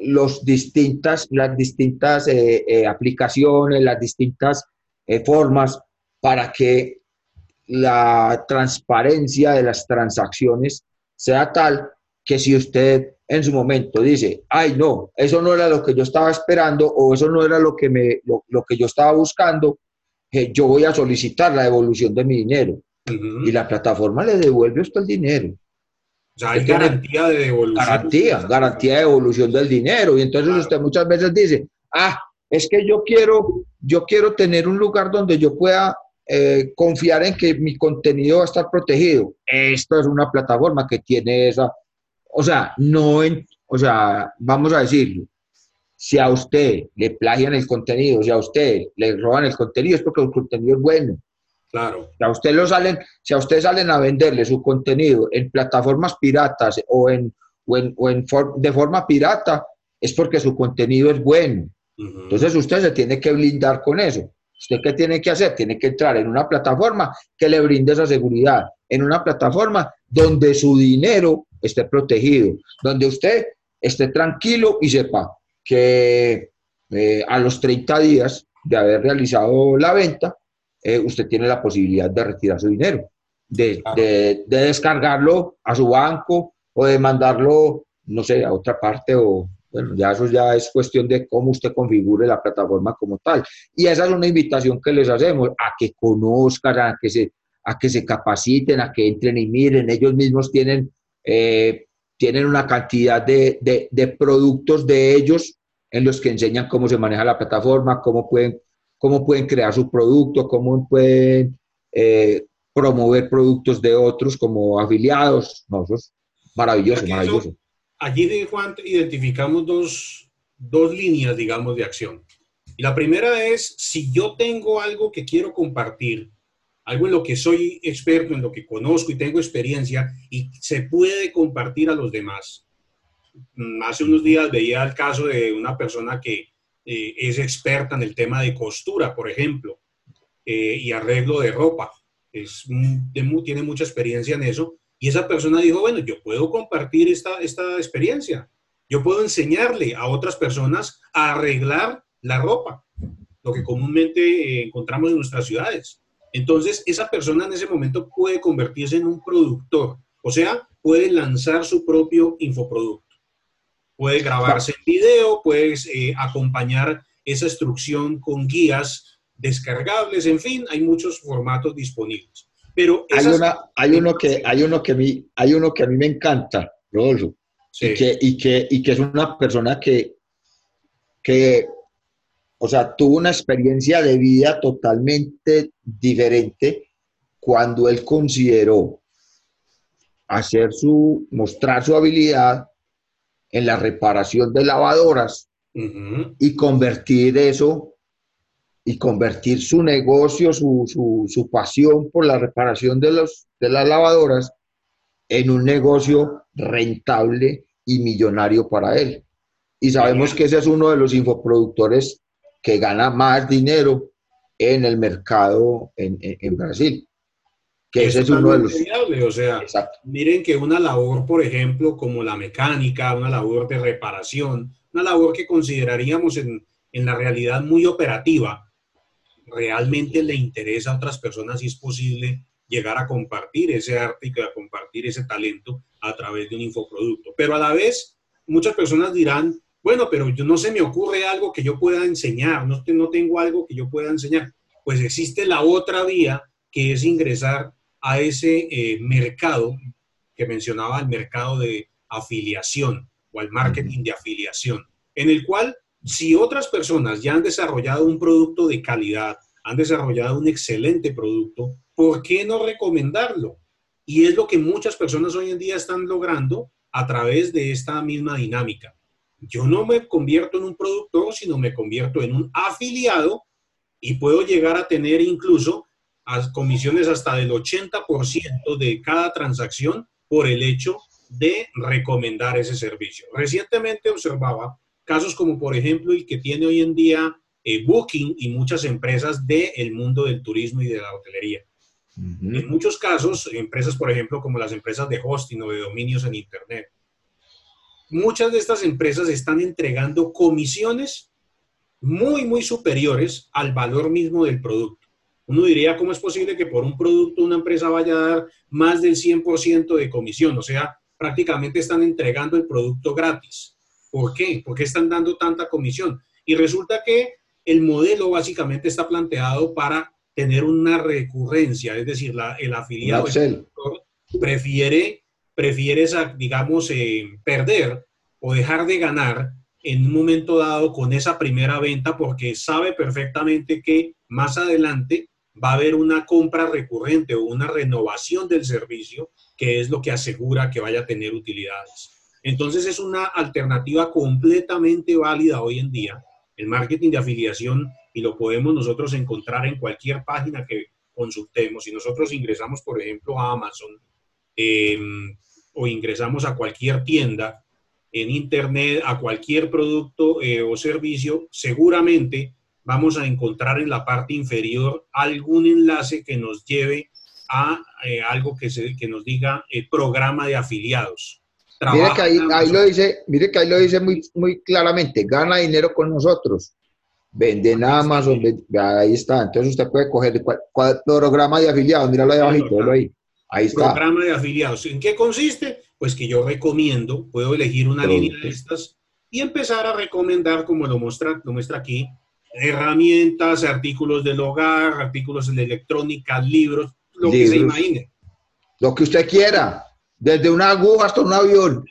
los distintas, las distintas eh, eh, aplicaciones, las distintas formas para que la transparencia de las transacciones sea tal que si usted en su momento dice, ay no, eso no era lo que yo estaba esperando o eso no era lo que, me, lo, que yo estaba buscando, yo voy a solicitar la devolución de mi dinero. Y la plataforma le devuelve usted el dinero. O sea, hay garantía de devolución. Garantía, garantía de devolución del dinero. Y entonces usted muchas veces dice, ah, es que yo quiero, yo quiero tener un lugar donde yo pueda eh, confiar en que mi contenido va a estar protegido. Esta es una plataforma que tiene esa, o sea, no, en, o sea, vamos a decirlo, si a usted le plagian el contenido, si a usted le roban el contenido, es porque el contenido es bueno. Claro. Si a usted lo salen, si a usted salen a venderle su contenido en plataformas piratas o en, o en, o en de forma pirata, es porque su contenido es bueno. Entonces usted se tiene que blindar con eso. ¿Usted qué tiene que hacer? Tiene que entrar en una plataforma que le brinde esa seguridad, en una plataforma donde su dinero esté protegido, donde usted esté tranquilo y sepa que eh, a los 30 días de haber realizado la venta, eh, usted tiene la posibilidad de retirar su dinero, de, de, descargarlo a su banco o de mandarlo, no sé, a otra parte o, bueno, ya eso ya es cuestión de cómo usted configure la plataforma como tal. Y esa es una invitación que les hacemos, a que conozcan, a que se, a que se capaciten, a que entren y miren. Ellos mismos tienen, eh, tienen una cantidad de, de, productos de ellos en los que enseñan cómo se maneja la plataforma, cómo pueden, cómo pueden crear su producto, cómo pueden eh, promover productos de otros como afiliados. No, eso es maravilloso, maravilloso. allí, Juan, identificamos dos, dos líneas, digamos, de acción. Y la primera es, si yo tengo algo que quiero compartir, algo en lo que soy experto, en lo que conozco y tengo experiencia y se puede compartir a los demás, Mm, hace unos días veía el caso de una persona que eh, es experta en el tema de costura, por ejemplo, eh, y arreglo de ropa. Es, tiene mucha experiencia en eso. Y esa persona dijo, bueno, yo puedo compartir esta, esta experiencia. Yo puedo enseñarle a otras personas a arreglar la ropa, lo que comúnmente eh, encontramos en nuestras ciudades. Entonces, esa persona en ese momento puede convertirse en un productor, o sea, puede lanzar su propio infoproducto. Puede grabarse en video, puedes eh, acompañar esa instrucción con guías descargables, en fin, hay muchos formatos disponibles. Pero hay, una, hay, uno que, hay, uno que a mí, hay uno que a mí me encanta, Rodolfo, y, que, y, que, y que es una persona que, que, o sea, tuvo una experiencia de vida totalmente diferente cuando él consideró hacer su, mostrar su habilidad en la reparación de lavadoras y convertir eso y convertir su negocio, su, pasión por la reparación de, los, de las lavadoras en un negocio rentable y millonario para él. Y sabemos que ese es uno de los infoproductores que gana más dinero en el mercado en Brasil ese es uno de los... O sea, miren que una labor, por ejemplo, como la mecánica, una labor de reparación, una labor que consideraríamos en, en la realidad muy operativa, realmente le interesa a otras personas si es posible llegar a compartir ese arte y a compartir ese talento a través de un infoproducto. Pero a la vez, muchas personas dirán, bueno, pero yo no se me ocurre algo que yo pueda enseñar, no, no tengo algo que yo pueda enseñar. Pues existe la otra vía que es ingresar a ese eh, mercado que mencionaba, el mercado de afiliación o al marketing de afiliación, en el cual si otras personas ya han desarrollado un producto de calidad, han desarrollado un excelente producto, ¿por qué no recomendarlo? Y es lo que muchas personas hoy en día están logrando a través de esta misma dinámica. Yo no me convierto en un productor, sino me convierto en un afiliado y puedo llegar a tener incluso a comisiones hasta del 80% de cada transacción por el hecho de recomendar ese servicio. Recientemente observaba casos como por ejemplo el que tiene hoy en día eh, Booking y muchas empresas del mundo del turismo y de la hotelería. En muchos casos, empresas por ejemplo como las empresas de hosting o de dominios en Internet, muchas de estas empresas están entregando comisiones muy, muy superiores al valor mismo del producto. Uno diría, ¿cómo es posible que por un producto una empresa vaya a dar más del 100% de comisión? O sea, prácticamente están entregando el producto gratis. ¿Por qué? ¿Por qué están dando tanta comisión? Y resulta que el modelo básicamente está planteado para tener una recurrencia, es decir, el afiliado prefiere, prefiere digamos, eh, perder o dejar de ganar en un momento dado con esa primera venta porque sabe perfectamente que más adelante va a haber una compra recurrente o una renovación del servicio, que es lo que asegura que vaya a tener utilidades. Entonces es una alternativa completamente válida hoy en día, el marketing de afiliación, y lo podemos nosotros encontrar en cualquier página que consultemos. Si nosotros ingresamos, por ejemplo, a Amazon em, o ingresamos a cualquier tienda en Internet, a cualquier producto eh, o servicio, seguramente vamos a encontrar en la parte inferior algún enlace que nos lleve a eh, algo que, se, que nos diga el programa de afiliados. Mire que ahí, lo dice, mire que ahí lo dice muy, muy claramente, gana dinero con nosotros. Vende en Amazon, ahí está. Entonces usted puede coger cuál, programa de afiliados, míralo ahí abajito, ahí. Ahí está. Programa de afiliados. ¿En qué consiste? Pues que yo recomiendo, puedo elegir una línea de estas y empezar a recomendar, como lo muestra, lo muestra aquí, herramientas, artículos del hogar, artículos de electrónica, libros, lo que se imagine. Lo que usted quiera, desde una aguja hasta un avión.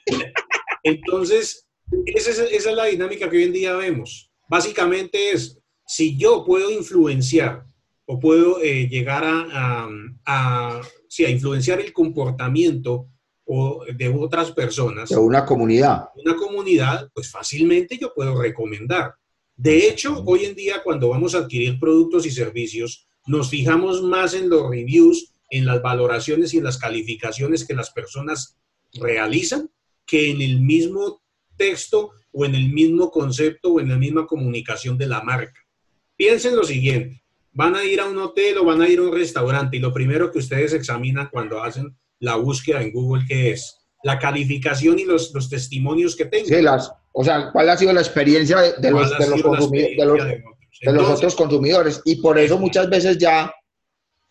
Entonces, esa es, la dinámica que hoy en día vemos. Básicamente es, si yo puedo influenciar o puedo eh, llegar a, a, sí, a influenciar el comportamiento o de otras personas. De una comunidad. Una comunidad, pues fácilmente yo puedo recomendar. De hecho, hoy en día cuando vamos a adquirir productos y servicios, nos fijamos más en los reviews, en las valoraciones y en las calificaciones que las personas realizan que en el mismo texto o en el mismo concepto o en la misma comunicación de la marca. Piensen lo siguiente, van a ir a un hotel o van a ir a un restaurante y lo primero que ustedes examinan cuando hacen la búsqueda en Google, ¿qué es? La calificación y los, los testimonios que tengan. Sí, las, o sea, ¿cuál ha sido la experiencia de, los, de los, de los otros consumidores? Y por eso muchas veces ya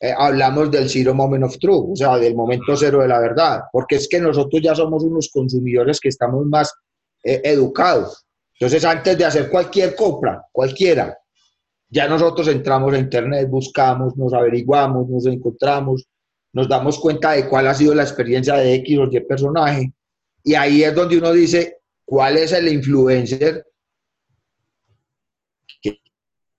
eh, hablamos del zero moment of truth, o sea, del momento cero de la verdad, porque es que nosotros ya somos unos consumidores que estamos más eh, educados. Entonces, antes de hacer cualquier compra, cualquiera, ya nosotros entramos a internet, buscamos, nos averiguamos, nos encontramos, nos damos cuenta de cuál ha sido la experiencia de X o Y personaje, y ahí es donde uno dice cuál es el influencer que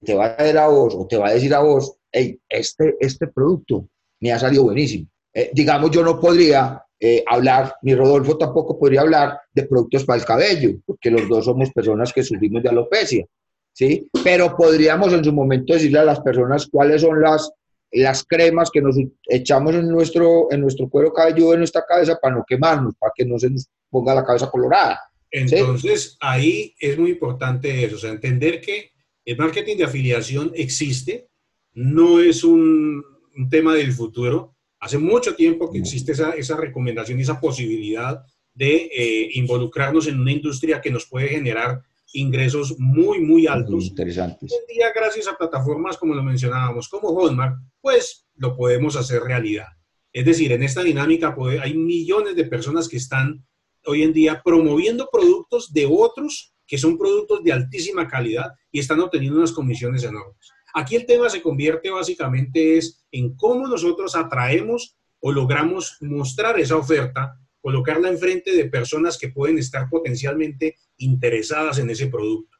te va a dar a vos o te va a decir a vos hey, este, este producto me ha salido buenísimo. Eh, digamos, yo no podría eh, hablar, ni Rodolfo tampoco podría hablar de productos para el cabello, porque los dos somos personas que sufrimos de alopecia, ¿sí? Pero podríamos en su momento decirle a las personas cuáles son las, las cremas que nos echamos en nuestro, en nuestro cuero cabelludo, en nuestra cabeza, para no quemarnos, para que no se nos ponga la cabeza colorada. Entonces, ahí es muy importante eso, o sea, entender que el marketing de afiliación existe, no es un, tema del futuro. Hace mucho tiempo que existe esa, esa recomendación y esa posibilidad de eh, involucrarnos en una industria que nos puede generar ingresos muy, muy altos. interesantes. Hoy en día, gracias a plataformas como lo mencionábamos, como Hotmart, pues lo podemos hacer realidad. Es decir, en esta dinámica hay millones de personas que están hoy en día promoviendo productos de otros que son productos de altísima calidad y están obteniendo unas comisiones enormes. Aquí el tema se convierte básicamente es en cómo nosotros atraemos o logramos mostrar esa oferta, colocarla enfrente de personas que pueden estar potencialmente interesadas en ese producto.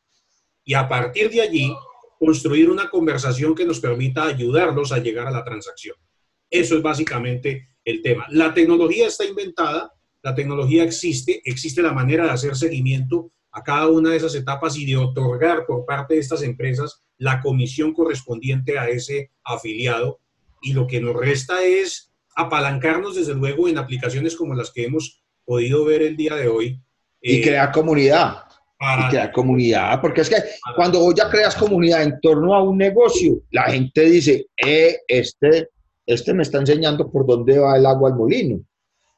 Y a partir de allí, construir una conversación que nos permita ayudarlos a llegar a la transacción. Eso es básicamente el tema. La tecnología está inventada, la tecnología existe, existe la manera de hacer seguimiento a cada una de esas etapas y de otorgar por parte de estas empresas la comisión correspondiente a ese afiliado. Y lo que nos resta es apalancarnos, desde luego, en aplicaciones como las que hemos podido ver el día de hoy. Y eh, crear comunidad. y crear comunidad, porque es que cuando vos ya creas comunidad en torno a un negocio, la gente dice, eh, este, este me está enseñando por dónde va el agua al molino.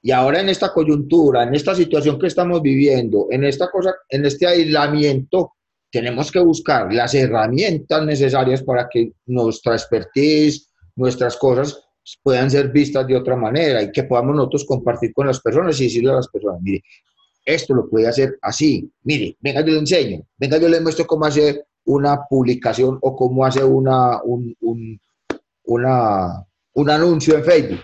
Y ahora en esta coyuntura, en esta situación que estamos viviendo, en esta cosa, en este aislamiento, tenemos que buscar las herramientas necesarias para que nuestra expertise, nuestras cosas puedan ser vistas de otra manera y que podamos nosotros compartir con las personas y decirle a las personas, mire, esto lo puede hacer así, mire, venga, yo le enseño, venga, yo le muestro cómo hacer una publicación o cómo hacer una, un, un, un anuncio en Facebook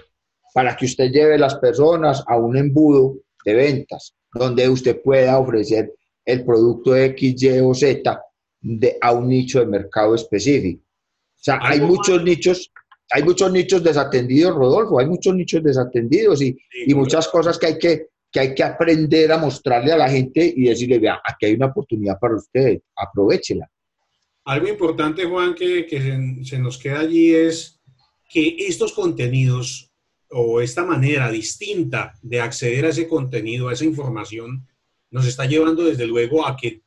para que usted lleve las personas a un embudo de ventas donde usted pueda ofrecer el producto X, Y o Z de, a un nicho de mercado específico. O sea, hay muchos nichos, hay muchos nichos desatendidos, Rodolfo, hay muchos nichos desatendidos y, y muchas cosas que hay que, que hay que aprender a mostrarle a la gente y decirle, vea, aquí hay una oportunidad para usted, aprovechela. Algo importante, Juan, que, que se, se nos queda allí es que estos contenidos o esta manera distinta de acceder a ese contenido, a esa información, nos está llevando desde luego a que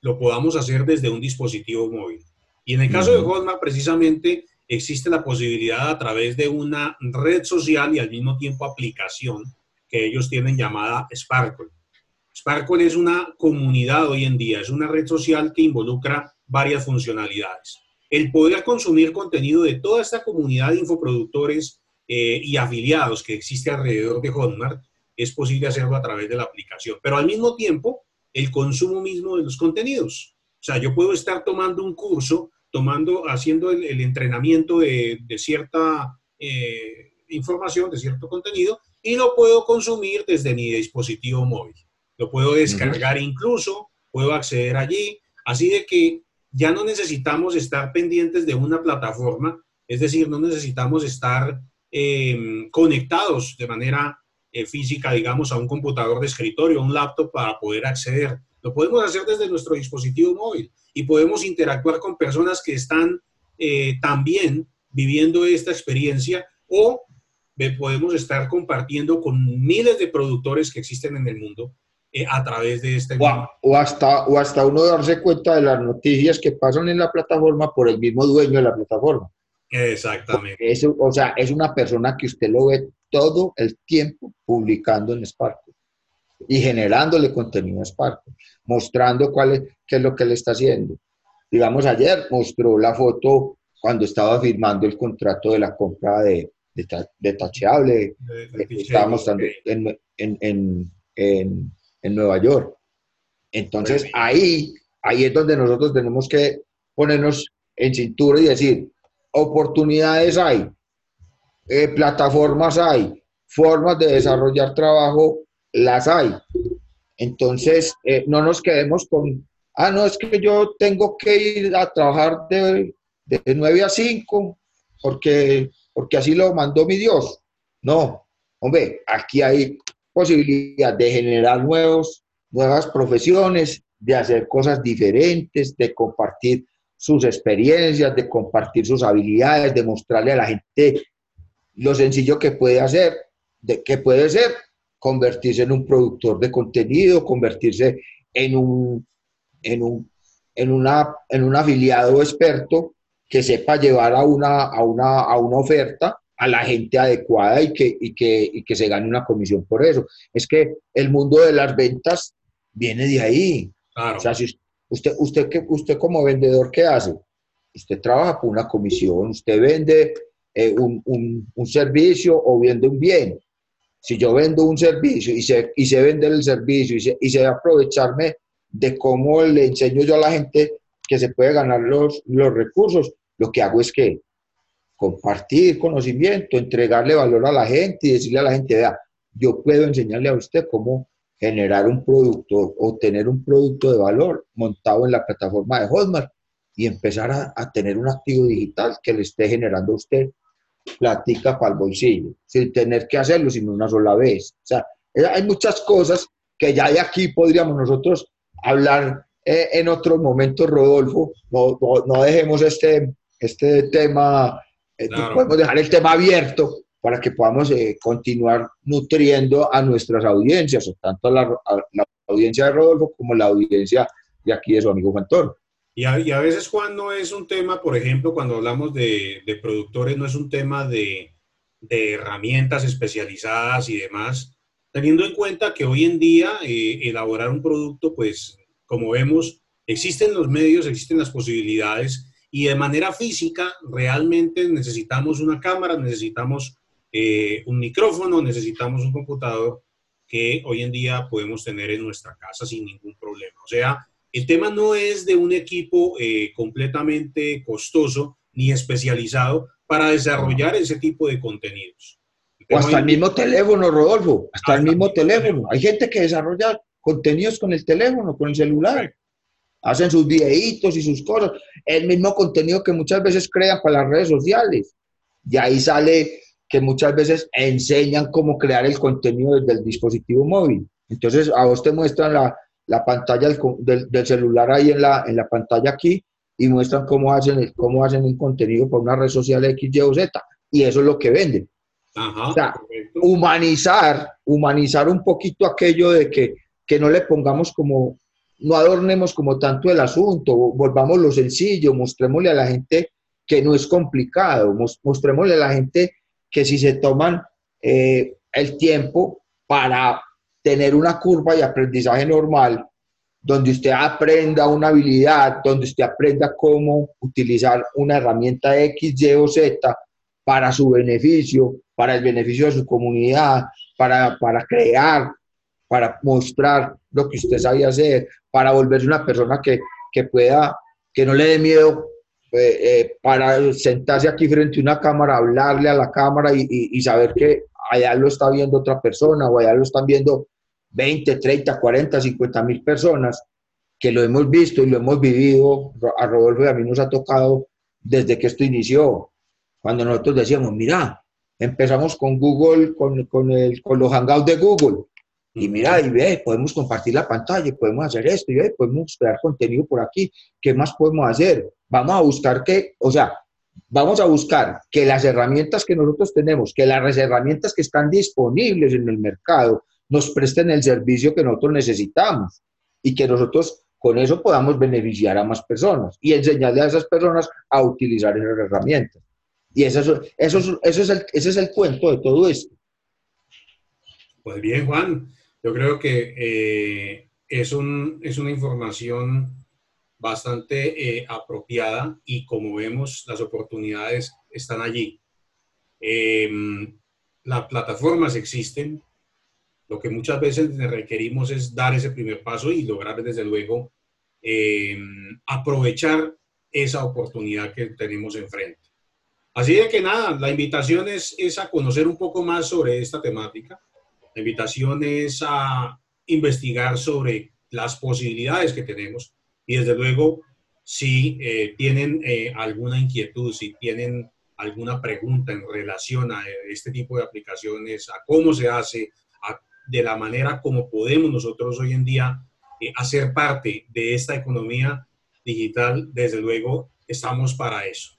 lo podamos hacer desde un dispositivo móvil. Y en el caso de Hotmart, precisamente, existe la posibilidad a través de una red social y al mismo tiempo aplicación que ellos tienen llamada Sparkle. Sparkle es una comunidad hoy en día, es una red social que involucra varias funcionalidades. El poder consumir contenido de toda esta comunidad de infoproductores eh, y afiliados que existe alrededor de Hotmart es posible hacerlo a través de la aplicación. Pero al mismo tiempo, el consumo mismo de los contenidos. O sea, yo puedo estar tomando un curso, tomando, haciendo el, entrenamiento de, cierta eh, información, de cierto contenido, y lo puedo consumir desde mi dispositivo móvil. Lo puedo descargar incluso, puedo acceder allí. Así de que ya no necesitamos estar pendientes de una plataforma, es decir, no necesitamos estar eh, conectados de manera eh, física, digamos, a un computador de escritorio, a un laptop para poder acceder. Lo podemos hacer desde nuestro dispositivo móvil y podemos interactuar con personas que están eh, también viviendo esta experiencia o podemos estar compartiendo con miles de productores que existen en el mundo eh, a través de este... O, o, hasta, o hasta uno darse cuenta de las noticias que pasan en la plataforma por el mismo dueño de la plataforma. Exactamente. Eso, o sea, es una persona que usted lo ve todo el tiempo publicando en Spark y generándole contenido a Spark, mostrando cuál es, qué es lo que le está haciendo. Digamos, ayer mostró la foto cuando estaba firmando el contrato de la compra de, de, tacheable, estaba mostrando en, en, en, en, Nueva York. Entonces, ahí, ahí es donde nosotros tenemos que ponernos en cintura y decir, oportunidades hay, eh, plataformas hay, formas de desarrollar trabajo las hay. Entonces, eh, no nos quedemos con, ah, no, es que yo tengo que ir a trabajar de, de 9 a 5 porque, porque así lo mandó mi Dios. No, hombre, aquí hay posibilidad de generar nuevos, nuevas profesiones, de hacer cosas diferentes, de compartir sus experiencias, de compartir sus habilidades, de mostrarle a la gente lo sencillo que puede hacer, de, que puede ser convertirse en un productor de contenido, convertirse en un, en un, en una, en un afiliado experto que sepa llevar a una, a una, a una oferta a la gente adecuada y que, y, que, y que se gane una comisión por eso. Es que el mundo de las ventas viene de ahí. O sea, si usted, usted, usted como vendedor, ¿qué hace? Usted trabaja por una comisión, usted vende eh, un, un, servicio o vende un bien. Si yo vendo un servicio y se, y se vende el servicio y se, y se aprovecharme de cómo le enseño yo a la gente que se puede ganar los, los recursos, lo que hago es que compartir conocimiento, entregarle valor a la gente y decirle a la gente, vea, yo puedo enseñarle a usted cómo generar un producto o tener un producto de valor montado en la plataforma de Hotmart y empezar a, a tener un activo digital que le esté generando a usted platica para el bolsillo, sin tener que hacerlo sino una sola vez. O sea, eh, hay muchas cosas que ya de aquí podríamos nosotros hablar eh, en otros momentos, Rodolfo. No, no, dejemos este, este tema, eh, podemos dejar el tema abierto para que podamos continuar nutriendo a nuestras audiencias, tanto la, la, audiencia de Rodolfo como la audiencia de aquí de su amigo Juan Toro. Y a, veces Juan no es un tema, por ejemplo, cuando hablamos de, productores, no es un tema de, herramientas especializadas y demás, teniendo en cuenta que hoy en día eh, elaborar un producto, pues como vemos, existen los medios, existen las posibilidades y de manera física realmente necesitamos una cámara, necesitamos eh, un micrófono, necesitamos un computador que hoy en día podemos tener en nuestra casa sin ningún problema. O sea, el tema no es de un equipo eh, completamente costoso ni especializado para desarrollar ese tipo de contenidos. O hasta el mismo teléfono, Rodolfo, hasta, el mismo teléfono. Hay gente que desarrolla contenidos con el teléfono, con el celular. Hacen sus videitos y sus cosas. El mismo contenido que muchas veces crean para las redes sociales. Y ahí sale que muchas veces enseñan cómo crear el contenido desde el dispositivo móvil. Entonces, a vos te muestran la, la pantalla del, del, celular ahí en la, en la pantalla aquí y muestran cómo hacen, cómo hacen un contenido para una red social X, Y o Z. Y eso es lo que venden. o sea, humanizar, humanizar un poquito aquello de que, que no le pongamos como, no adornemos como tanto el asunto, volvamos lo sencillo, mostrémosle a la gente que no es complicado, mostrémosle a la gente que si se toman eh, el tiempo para tener una curva de aprendizaje normal donde usted aprenda una habilidad, donde usted aprenda cómo utilizar una herramienta X, Y o Z para su beneficio, para el beneficio de su comunidad, para, para crear, para mostrar lo que usted sabe hacer, para volverse una persona que, que pueda, que no le dé miedo eh, eh, para sentarse aquí frente a una cámara, hablarle a la cámara y, saber que allá lo está viendo otra persona o allá lo están viendo 20, 30, 40, 50 mil personas que lo hemos visto y lo hemos vivido. A Rodolfo y a mí nos ha tocado desde que esto inició. Cuando nosotros decíamos, mira, empezamos con Google, con, el, con los hangouts de Google. Y mira, y ve, podemos compartir la pantalla, podemos hacer esto, y ve, podemos crear contenido por aquí. ¿Qué más podemos hacer? vamos a buscar que, o sea, vamos a buscar que las herramientas que nosotros tenemos, que las herramientas que están disponibles en el mercado, nos presten el servicio que nosotros necesitamos y que nosotros con eso podamos beneficiar a más personas y enseñarle a esas personas a utilizar esas herramientas. Y eso, eso, eso es el, ese es el cuento de todo esto. Pues bien, Juan, yo creo que eh, es, un, es una información bastante eh, apropiada y como vemos, las oportunidades están allí. Em, las plataformas existen, lo que muchas veces requerimos es dar ese primer paso y lograr desde luego em, aprovechar esa oportunidad que tenemos enfrente. Así de que nada, la invitación es, es a conocer un poco más sobre esta temática. La invitación es a investigar sobre las posibilidades que tenemos y desde luego, si eh, tienen eh, alguna inquietud, si tienen alguna pregunta en relación a este tipo de aplicaciones, a cómo se hace, de la manera como podemos nosotros hoy en día eh, hacer parte de esta economía digital, desde luego estamos para eso.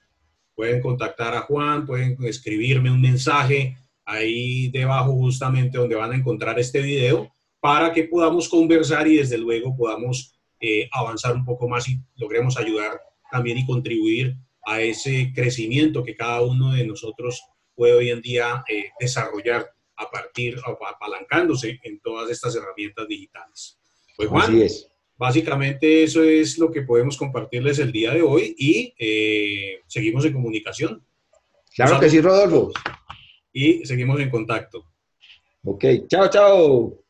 Pueden contactar a Juan, pueden escribirme un mensaje ahí debajo justamente donde van a encontrar este video para que podamos conversar y desde luego podamos eh, avanzar un poco más y logremos ayudar también y contribuir a ese crecimiento que cada uno de nosotros puede hoy en día eh, desarrollar a partir, apalancándose en todas estas herramientas digitales. Pues Juan, básicamente eso es lo que podemos compartirles el día de hoy y eh, seguimos en comunicación. Claro que sí, Rodolfo. Y seguimos en contacto. Ok, chao, chao.